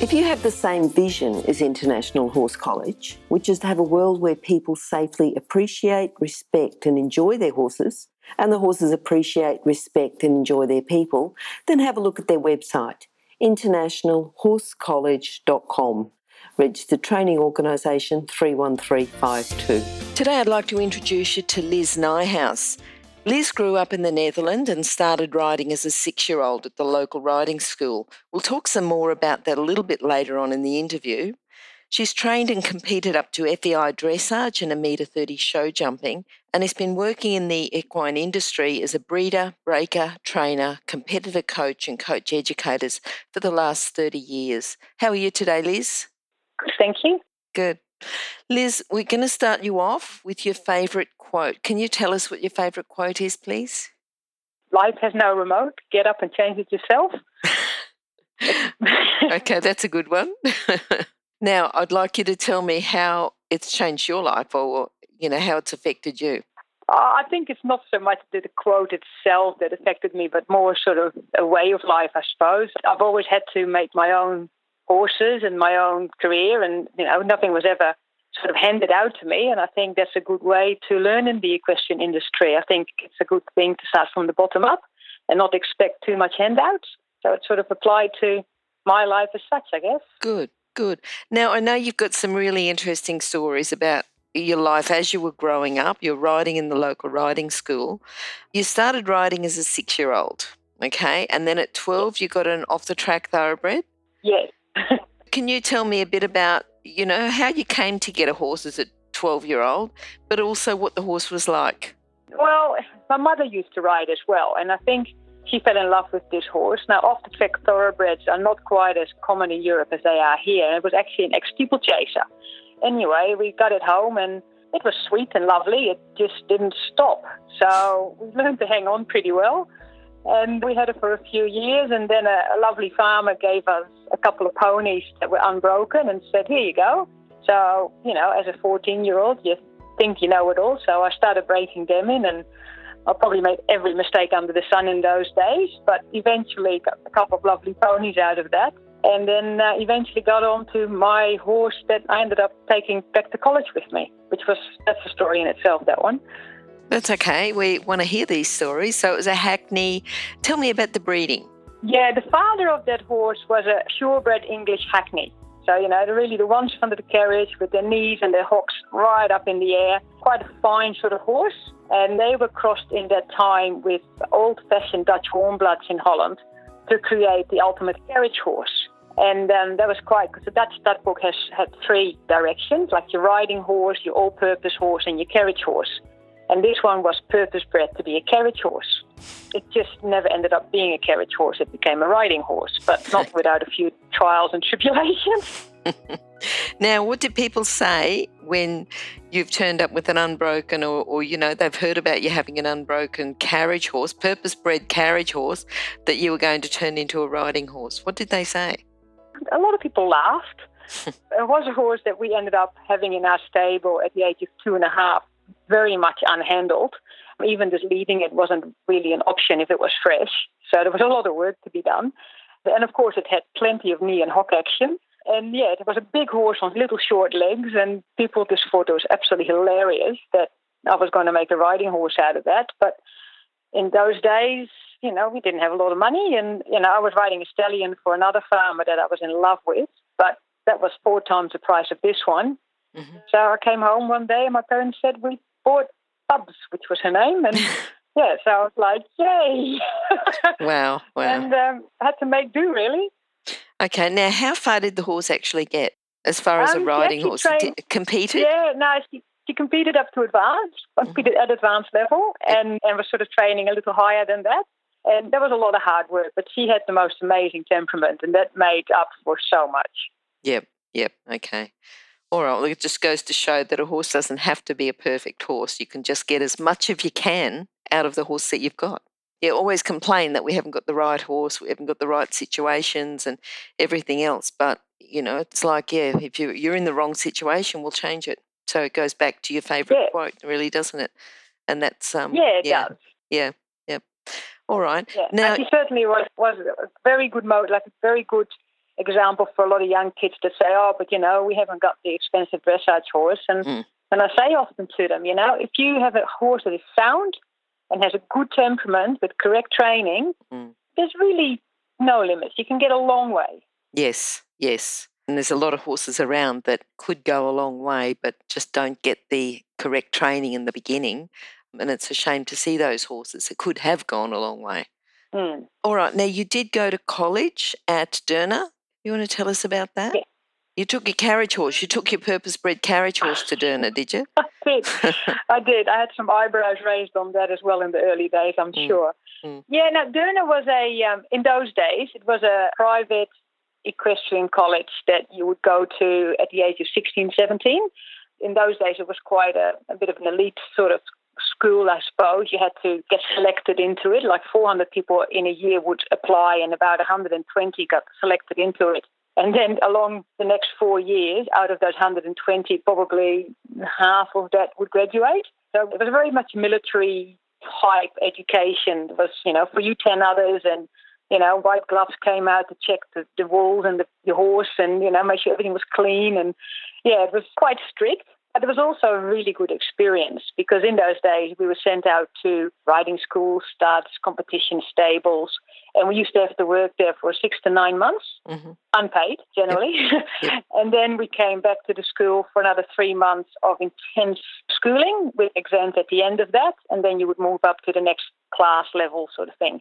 If you have the same vision as International Horse College, which is to have a world where people safely appreciate, respect, and enjoy their horses, and the horses appreciate, respect, and enjoy their people, then have a look at their website, internationalhorsecollege.com. Registered Training Organisation 31352. Today I'd like to introduce you to Liz Nijhuis. Liz grew up in the Netherlands and started riding as a six year old at the local riding school. We'll talk some more about that a little bit later on in the interview. She's trained and competed up to FEI dressage and a metre 30 show jumping and has been working in the equine industry as a breeder, breaker, trainer, competitor coach, and coach educators for the last 30 years. How are you today, Liz? Good, thank you. Good. Liz, we're going to start you off with your favourite quote. Can you tell us what your favourite quote is, please? Life has no remote. Get up and change it yourself. okay, that's a good one. now, I'd like you to tell me how it's changed your life or, you know, how it's affected you. Uh, I think it's not so much the quote itself that affected me, but more sort of a way of life, I suppose. I've always had to make my own horses and my own career, and you know, nothing was ever sort of handed out to me. And I think that's a good way to learn in the equestrian industry. I think it's a good thing to start from the bottom up and not expect too much handouts. So it sort of applied to my life as such, I guess. Good, good. Now, I know you've got some really interesting stories about your life as you were growing up. You're riding in the local riding school. You started riding as a six year old, okay? And then at 12, you got an off the track thoroughbred? Yes. Can you tell me a bit about you know, how you came to get a horse as a 12 year old, but also what the horse was like. Well, my mother used to ride as well, and I think she fell in love with this horse. Now, off the track thoroughbreds are not quite as common in Europe as they are here. It was actually an ex steeplechaser. Anyway, we got it home and it was sweet and lovely. It just didn't stop. So we learned to hang on pretty well. And we had it for a few years, and then a, a lovely farmer gave us a couple of ponies that were unbroken and said, Here you go. So, you know, as a 14 year old, you think you know it all. So I started breaking them in, and I probably made every mistake under the sun in those days, but eventually got a couple of lovely ponies out of that. And then uh, eventually got on to my horse that I ended up taking back to college with me, which was, that's a story in itself, that one. That's okay. We want to hear these stories. So it was a hackney. Tell me about the breeding. Yeah, the father of that horse was a purebred English hackney. So, you know, really the ones under the carriage with their knees and their hocks right up in the air. Quite a fine sort of horse. And they were crossed in that time with old fashioned Dutch warmbloods in Holland to create the ultimate carriage horse. And um, that was quite, because the Dutch stud book has had three directions, like your riding horse, your all purpose horse, and your carriage horse. And this one was purpose bred to be a carriage horse. It just never ended up being a carriage horse. It became a riding horse, but not without a few trials and tribulations. now, what do people say when you've turned up with an unbroken, or, or, you know, they've heard about you having an unbroken carriage horse, purpose bred carriage horse, that you were going to turn into a riding horse? What did they say? A lot of people laughed. it was a horse that we ended up having in our stable at the age of two and a half very much unhandled. Even just leaving it wasn't really an option if it was fresh. So there was a lot of work to be done. And of course, it had plenty of knee and hock action. And yeah, it was a big horse on little short legs, and people just thought it was absolutely hilarious that I was going to make a riding horse out of that. But in those days, you know, we didn't have a lot of money, and you know, I was riding a stallion for another farmer that I was in love with, but that was four times the price of this one. Mm-hmm. So I came home one day, and my parents said, "We bought Bubs, which was her name, and yeah, so I was like, yay! wow, wow! And um, I had to make do really. Okay, now how far did the horse actually get as far as um, a riding horse? Trained, competed? Yeah, no, she, she competed up to advanced, competed mm-hmm. at advanced level, and, and was sort of training a little higher than that. And there was a lot of hard work, but she had the most amazing temperament, and that made up for so much. Yep, yep, okay. All right. Well, it just goes to show that a horse doesn't have to be a perfect horse. You can just get as much as you can out of the horse that you've got. You always complain that we haven't got the right horse, we haven't got the right situations and everything else. But, you know, it's like, yeah, if you, you're in the wrong situation, we'll change it. So it goes back to your favourite yeah. quote, really, doesn't it? And that's, um, yeah, it yeah, does. Yeah, yeah. All right. Yeah. Now, and he certainly was, was a very good mode, like a very good example for a lot of young kids to say, oh, but you know, we haven't got the expensive dressage horse. And, mm. and I say often to them, you know, if you have a horse that is sound and has a good temperament with correct training, mm. there's really no limits. You can get a long way. Yes, yes. And there's a lot of horses around that could go a long way, but just don't get the correct training in the beginning. And it's a shame to see those horses that could have gone a long way. Mm. All right. Now, you did go to college at Deurne. You want to tell us about that? Yeah. You took your carriage horse. You took your purpose bred carriage horse to Deurne, did you? I did. I did. I had some eyebrows raised on that as well in the early days, I'm mm. sure. Mm. Yeah, now Deurne was a, um, in those days, it was a private equestrian college that you would go to at the age of 16, 17. In those days, it was quite a, a bit of an elite sort of school, I suppose. You had to get selected into it. Like 400 people in a year would apply, and about 120 got selected into it. And then along the next four years, out of those 120, probably half of that would graduate. So it was very much military type education. It was, you know, for you 10 others and, you know, white gloves came out to check the, the wool and the, the horse and, you know, make sure everything was clean. And yeah, it was quite strict. But it was also a really good experience because in those days we were sent out to riding schools, studs, competition stables, and we used to have to work there for six to nine months, mm-hmm. unpaid generally. Yep. Yep. and then we came back to the school for another three months of intense schooling with exams at the end of that, and then you would move up to the next class level sort of thing.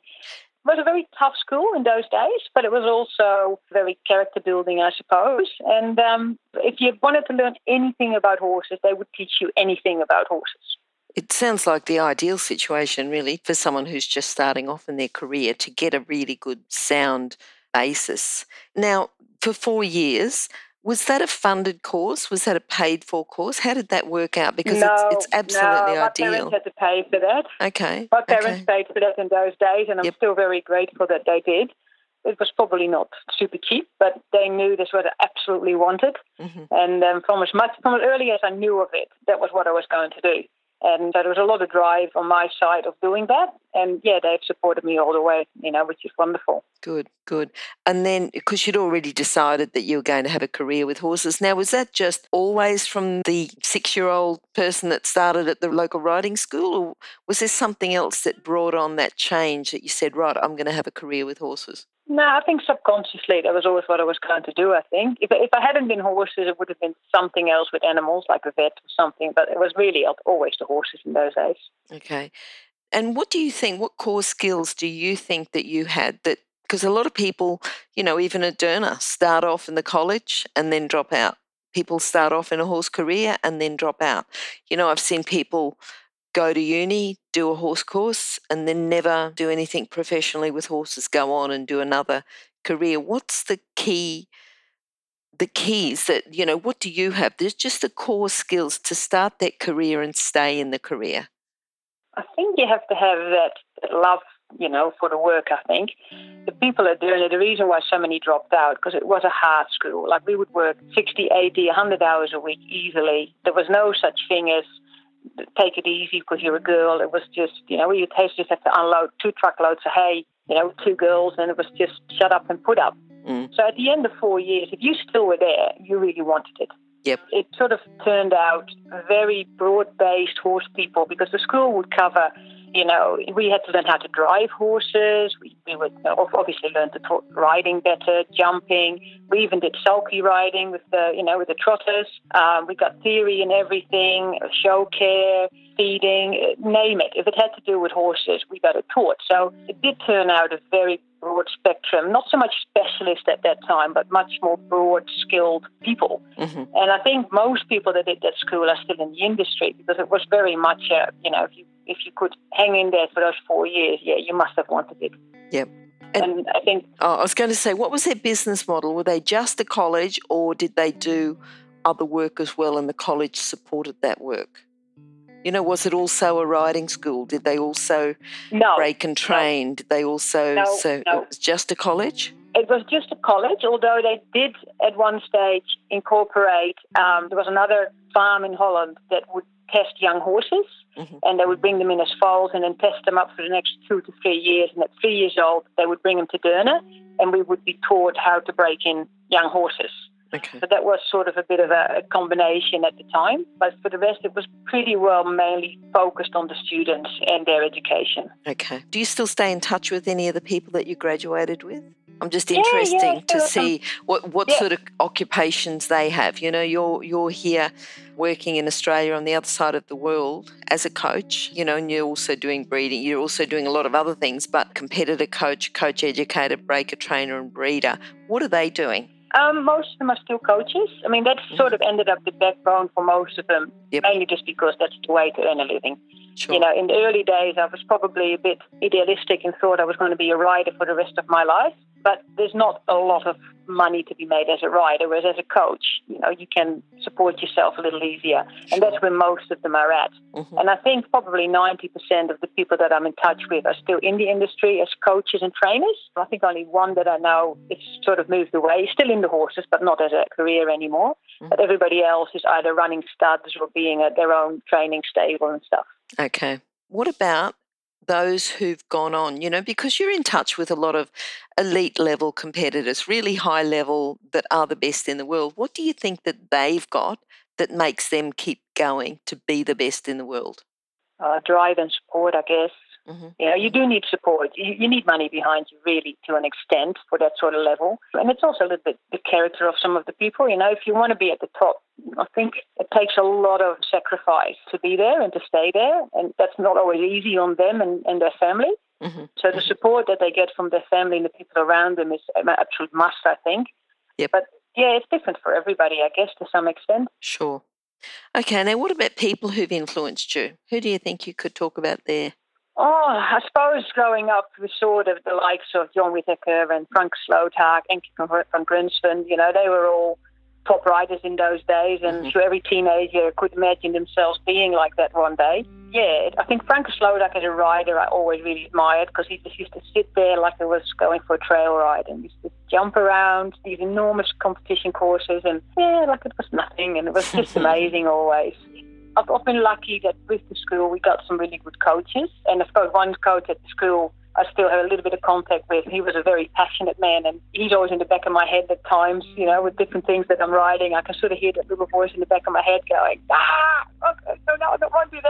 It was a very tough school in those days, but it was also very character building, I suppose. And um, if you wanted to learn anything about horses, they would teach you anything about horses. It sounds like the ideal situation, really, for someone who's just starting off in their career to get a really good sound basis. Now, for four years, was that a funded course? Was that a paid for course? How did that work out? Because no, it's, it's absolutely no, my ideal. My parents had to pay for that. Okay. My parents okay. paid for that in those days, and I'm yep. still very grateful that they did. It was probably not super cheap, but they knew this was what I absolutely wanted. Mm-hmm. And um, from as much from as early as I knew of it, that was what I was going to do. Um, and there was a lot of drive on my side of doing that. And yeah, they've supported me all the way, you know, which is wonderful. Good, good. And then, because you'd already decided that you were going to have a career with horses, now was that just always from the six year old person that started at the local riding school, or was there something else that brought on that change that you said, right, I'm going to have a career with horses? No, I think subconsciously that was always what I was going to do. I think if if I hadn't been horses, it would have been something else with animals, like a vet or something. But it was really always the horses in those days. Okay, and what do you think? What core skills do you think that you had that? Because a lot of people, you know, even at Deurne, start off in the college and then drop out. People start off in a horse career and then drop out. You know, I've seen people go to uni, do a horse course, and then never do anything professionally with horses, go on and do another career. What's the key? The keys that, you know, what do you have? There's just the core skills to start that career and stay in the career. I think you have to have that, love, you know, for the work, I think. The people are doing it. The reason why so many dropped out, because it was a hard school. Like we would work 60, 80, 100 hours a week easily. There was no such thing as take it easy because you're a girl. It was just, you know, you just have to unload two truckloads of hay, you know, two girls, and it was just shut up and put up. Mm. So at the end of four years, if you still were there, you really wanted it. Yep. It sort of turned out very broad based horse people because the school would cover you know, we had to learn how to drive horses. We, we would obviously learn to talk riding better, jumping. We even did sulky riding with the, you know, with the trotters. Um, we got theory and everything, show care, feeding, name it. If it had to do with horses, we got it taught. So it did turn out a very broad spectrum, not so much specialist at that time, but much more broad skilled people. Mm-hmm. And I think most people that did that school are still in the industry because it was very much, a, you know, if you if you could hang in there for those four years, yeah, you must have wanted it. Yep. And, and I think. Oh, I was going to say, what was their business model? Were they just a college or did they do other work as well, and the college supported that work? You know, was it also a riding school? Did they also no, break and train? No. Did they also? No, so no. it was just a college. It was just a college, although they did at one stage incorporate. Um, there was another farm in Holland that would test young horses, mm-hmm. and they would bring them in as foals and then test them up for the next two to three years. And at three years old, they would bring them to Deurne, and we would be taught how to break in young horses. Okay. So that was sort of a bit of a, a, combination at the time. But for the rest, it was pretty well mainly focused on the students and their education. Okay. Do you still stay in touch with any of the people that you graduated with? I'm just interesting yeah, yeah, to see what, what yeah. sort of occupations they have. You know, you're you're here working in Australia on the other side of the world as a coach, you know, and you're also doing breeding. You're also doing a lot of other things, but competitor coach, coach educator, breaker trainer, and breeder. What are they doing? Um, most of them are still coaches. I mean, that's sort of ended up the backbone for most of them, Yep. mainly just because that's the way to earn a living. Sure. You know, in the early days, I was probably a bit idealistic and thought I was going to be a rider for the rest of my life. But there's not a lot of money to be made as a rider, whereas as a coach, you know, you can support yourself a little easier. And that's where most of them are at. Mhm. And I think probably 90% of the people that I'm in touch with are still in the industry as coaches and trainers. I think only one that I know is sort of moved away, still in the horses, but not as a career anymore. Mhm. But everybody else is either running studs or being at their own training stable and stuff. Okay. What about those who've gone on, you know, because you're in touch with a lot of elite level competitors, really high level that are the best in the world. What do you think that they've got that makes them keep going to be the best in the world? Uh, drive and support, I guess. Mhm. You know, you do need support. You, you need money behind you, really, to an extent, for that sort of level. And it's also a little bit the character of some of the people. You know, if you want to be at the top, I think it takes a lot of sacrifice to be there and to stay there. And that's not always easy on them and, and their family. Mhm. So the support that they get from their family and the people around them is an absolute must, I think. Yep. But yeah, it's different for everybody, I guess, to some extent. Sure. Okay, now what about people who've influenced you? Who do you think you could talk about there? Oh, I suppose growing up with sort of the likes of John Whitaker and Frank Sloothaak and Van Grunsven, you know, they were all top riders in those days, and Mhm. sure every teenager could imagine themselves being like that one day. Yeah, I think Frank Sloothaak as a rider I always really admired because he just used to sit there like he was going for a trail ride and used to jump around these enormous competition courses and yeah, like it was nothing, and it was just amazing always. I've, I've been lucky that with the school we got some really good coaches, and I've got one coach at the school I still have a little bit of contact with. He was a very passionate man, and he's always in the back of my head at times, you know, with different things that I'm writing. I can sort of hear that little voice in the back of my head going, ah, okay, so now I don't want to do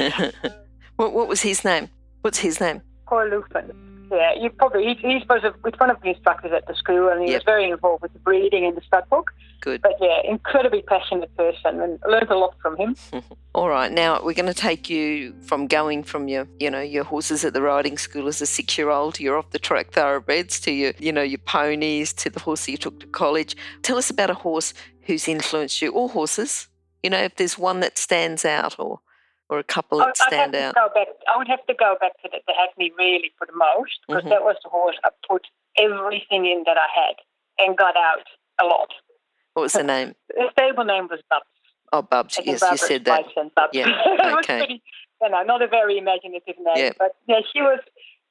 that. what, what was his name? What's his name? Cor Lufman. Yeah, you probably, he, he's was a, with one of the instructors at the school, and he Yep. was very involved with the breeding and the stud book. Good. But yeah, incredibly passionate person, and learned a lot from him. All right, now we're going to take you from going from your, you know, your horses at the riding school as a six-year-old, you're off-the-track thoroughbreds, to your, you know, your ponies, to the horse that you took to college. Tell us about a horse who's influenced you, or horses. You know, if there's one that stands out, or or a couple that I- I'd stand out. go back. I would have to go back to the, the Hackney really for the most because Mhm. that was the horse I put everything in that I had and got out a lot. What was the name? The stable name was Bubs. Oh, Bubs. Yes, you said that. Yeah, okay. pretty, you know, not a very imaginative name, Yeah. but yeah, she was.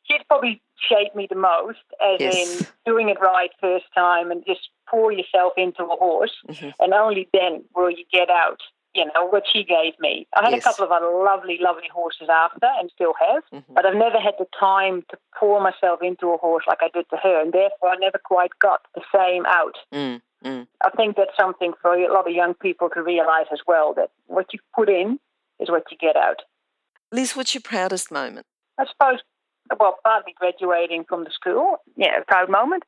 She'd probably shaped me the most, as Yes. in doing it right first time and just pour yourself into a horse, Mhm. and only then will you get out. You know what she gave me. I had Yes. a couple of other lovely, lovely horses after, and still have. Mhm. But I've never had the time to pour myself into a horse like I did to her, and therefore I never quite got the same out. Mm, mm. I think that's something for a lot of young people to realize as well that what you put in is what you get out. Liz, what's your proudest moment? I suppose, well, partly graduating from the school, yeah, a proud moment.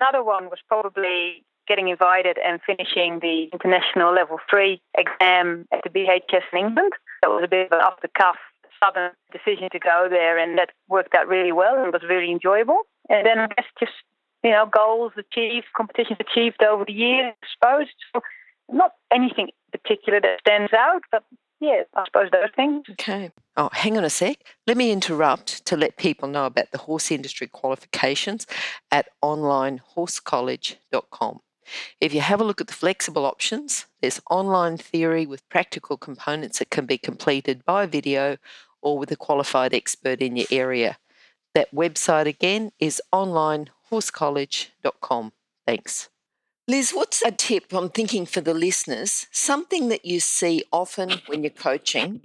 Another one was probably getting invited and finishing the international level three exam at the BHS in England. That was a bit of an off the cuff, sudden decision to go there, and that worked out really well and was really enjoyable. And then I guess just, you know, goals achieved, competitions achieved over the years, I suppose. So not anything particular that stands out, but yeah, I suppose those things. Okay. Oh, hang on a sec. Let me interrupt to let people know about the horse industry qualifications at onlinehorsecollege.com. If you have a look at the flexible options, there's online theory with practical components that can be completed by video or with a qualified expert in your area. That website again is onlinehorsecollege.com. Thanks. Liz, what's a tip on thinking for the listeners? Something that you see often when you're coaching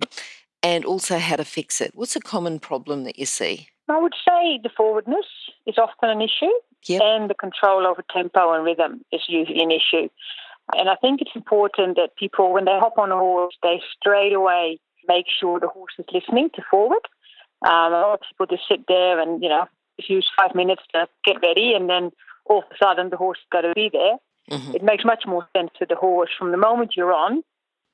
and also how to fix it. What's a common problem that you see? I would say the forwardness is often an issue, Yep. and the control over tempo and rhythm is usually an issue. And I think it's important that people, when they hop on a horse, they straight away make sure the horse is listening to forward. Um, a lot of people just sit there and, you know, just use five minutes to get ready, and then all of a sudden the horse has got to be there. Mhm. It makes much more sense to the horse from the moment you're on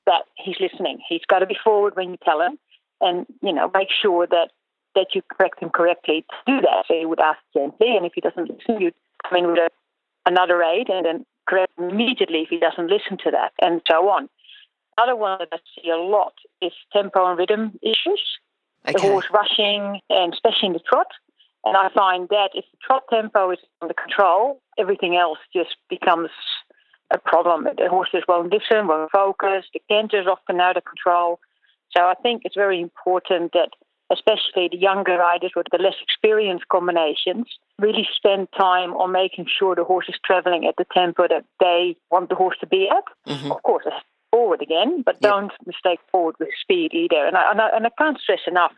that he's listening. He's got to be forward when you tell him, and you know, make sure that that you correct him correctly to do that. So you would ask gently, and if he doesn't listen, you'd come in with a, another aid, and then correct him immediately if he doesn't listen to that, and so on. Another one that I see a lot is tempo and rhythm issues. The horse rushing, and especially in the trot. And I find that if the trot tempo is under control, everything else just becomes a problem. The horses won't listen, won't focus. The canter is often out of control. So I think it's very important that, especially the younger riders with the less experienced combinations, really spend time on making sure the horse is traveling at the tempo that they want the horse to be at. Mhm. Of course, forward again, but don't mistake forward with speed either. And I, and, I, and I can't stress enough.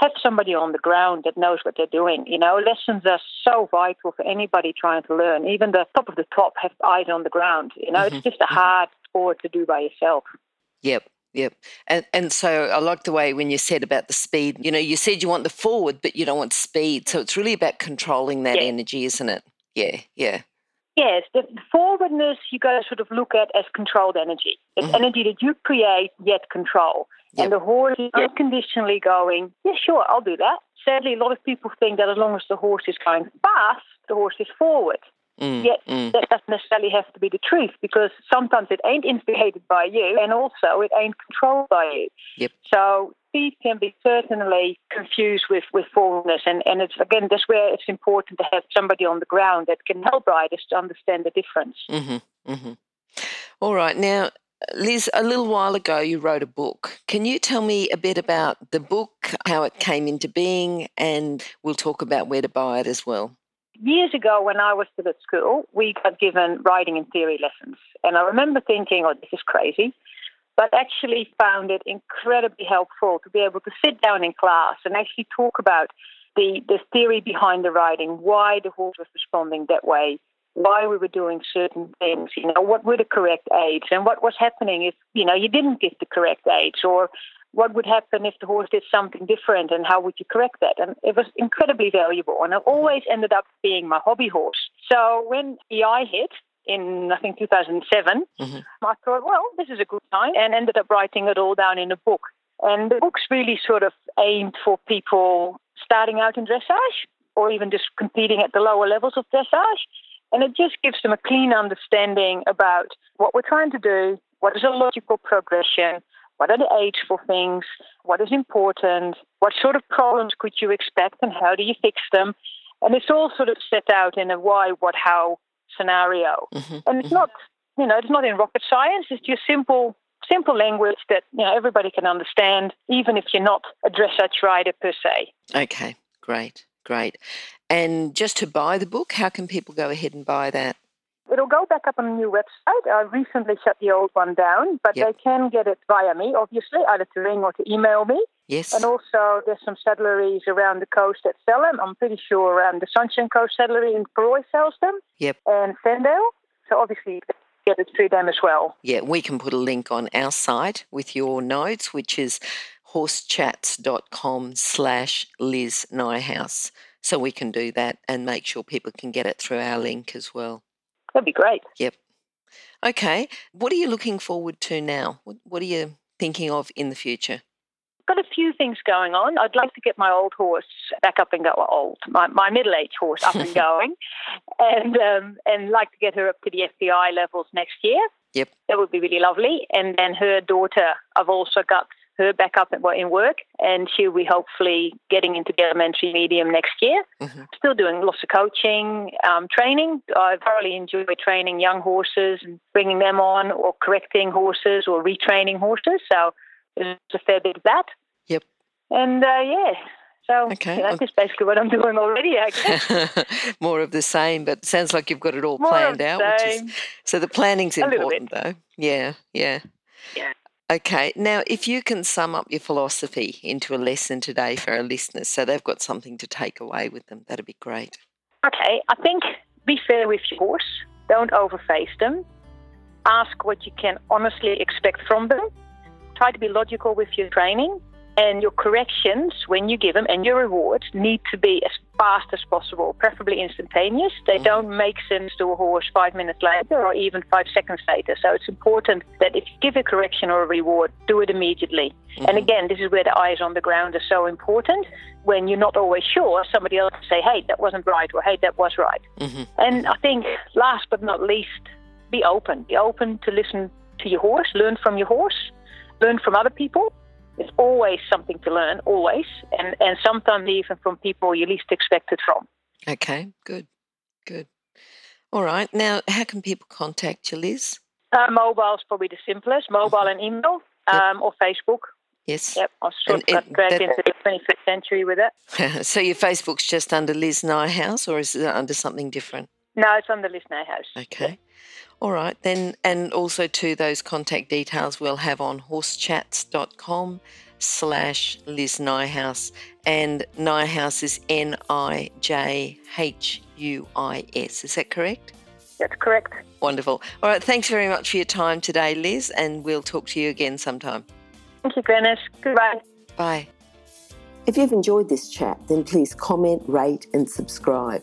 Have somebody on the ground that knows what they're doing. You know, lessons are so vital for anybody trying to learn. Even the top of the top have eyes on the ground. You know, Mhm, it's just a hard sport to do by yourself. Yep. Yep. And and so I like the way when you said about the speed, you know, you said you want the forward, but you don't want speed. So it's really about controlling that Yeah. energy, isn't it? Yeah, yeah. Yes, the forwardness you got to sort of look at as controlled energy. It's Mhm. energy that you create yet control. Yep. And the horse is unconditionally going, yeah, sure, I'll do that. Sadly, a lot of people think that as long as the horse is going fast, the horse is forward. Mm, Yet mm. that doesn't necessarily have to be the truth because sometimes it ain't instigated by you and also it ain't controlled by you. Yep. So speed can be certainly confused with, with forwardness and, and it's again that's where it's important to have somebody on the ground that can help riders to understand the difference. Mm-hmm, mm-hmm. All right. Now, Liz, a little while ago you wrote a book. Can you tell me a bit about the book, how it came into being, and we'll talk about where to buy it as well? Years ago, when I was still at school, we got given writing and theory lessons. And I remember thinking, oh, this is crazy. But actually found it incredibly helpful to be able to sit down in class and actually talk about the, the theory behind the riding, why the horse was responding that way, why we were doing certain things, you know, what were the correct aids, and what was happening if, you know, you didn't give the correct aids, or what would happen if the horse did something different and how would you correct that? And it was incredibly valuable. And it always ended up being my hobby horse. So when EI hit in, I think, 2007, Mhm. I thought, well, this is a good time, and ended up writing it all down in a book. And the book's really sort of aimed for people starting out in dressage or even just competing at the lower levels of dressage. And it just gives them a clean understanding about what we're trying to do, what is a logical progression, what are the aids for things, what is important, what sort of problems could you expect, and how do you fix them. And it's all sort of set out in a why, what, how scenario. Mhm, And it's mhm. not, you know, it's not in rocket science. It's just simple, simple language that you know everybody can understand, even if you're not a dressage rider per se. Okay, great, great. And just to buy the book, how can people go ahead and buy that? It'll go back up on a new website. I recently shut the old one down, but Yep. they can get it via me, obviously, either to ring or to email me. Yes. And also, there's some saddleries around the coast that sell them. I'm pretty sure um, the Sunshine Coast Saddlery in Paroy sells them. Yep. And Fendale. So obviously, get it through them as well. Yeah, we can put a link on our site with your notes, which is horsechats.com slash Liz Nijhuis. So we can do that and make sure people can get it through our link as well. That'd be great. Yep. Okay. What are you looking forward to now? What, what are you thinking of in the future? got a few things going on. I'd like to get my old horse back up and go. Old, my, my middle-aged horse up and going, and um, and like to get her up to the FEI levels next year. Yep. That would be really lovely. And then her daughter, I've also got her back up in work, and she'll be hopefully getting into the elementary medium next year. Mm-hmm. Still doing lots of coaching, um, training. I thoroughly enjoy training young horses and bringing them on, or correcting horses, or retraining horses. So there's a fair bit of that. Yep. And uh, yeah, so okay. that's just basically what I'm doing already, I guess. More of the same, but sounds like you've got it all More planned out. Which is, so the planning's important, though. Yeah, yeah. Yeah. Okay, now if you can sum up your philosophy into a lesson today for our listeners so they've got something to take away with them, that'd be great. Okay, I think be fair with your horse, don't overface them, ask what you can honestly expect from them, try to be logical with your training, and your corrections, when you give them, and your rewards need to be as fast as possible, preferably instantaneous. They mm. don't make sense to a horse five minutes later or even five seconds later. So it's important that if you give a correction or a reward, do it immediately. Mm-hmm. And again, this is where the eyes on the ground are so important. When you're not always sure, somebody else will say, hey, that wasn't right, or hey, that was right. Mm-hmm. And I think, last but not least, be open. Be open to listen to your horse, learn from your horse, learn from other people there's always something to learn, always, and, and sometimes even from people you least expect it from. Okay, good, good. All right. Now, how can people contact you, Liz? Uh, mobile is probably the simplest. Mobile mm-hmm. and email, um, yep. or Facebook. Yes. Yep. I was sort of dragged into the 21st century with it. so your Facebook's just under Liz Nijhuis, or is it under something different? No, it's under Liz Nijhuis. Okay. Yep. All right, then, and also to those contact details we'll have on horsechats.com slash Liz Nijhuis. And Nijhuis is N I J H U I S. Is that correct? That's correct. Wonderful. All right, thanks very much for your time today, Liz, and we'll talk to you again sometime. Thank you, Glenys. Goodbye. Bye. If you've enjoyed this chat, then please comment, rate, and subscribe.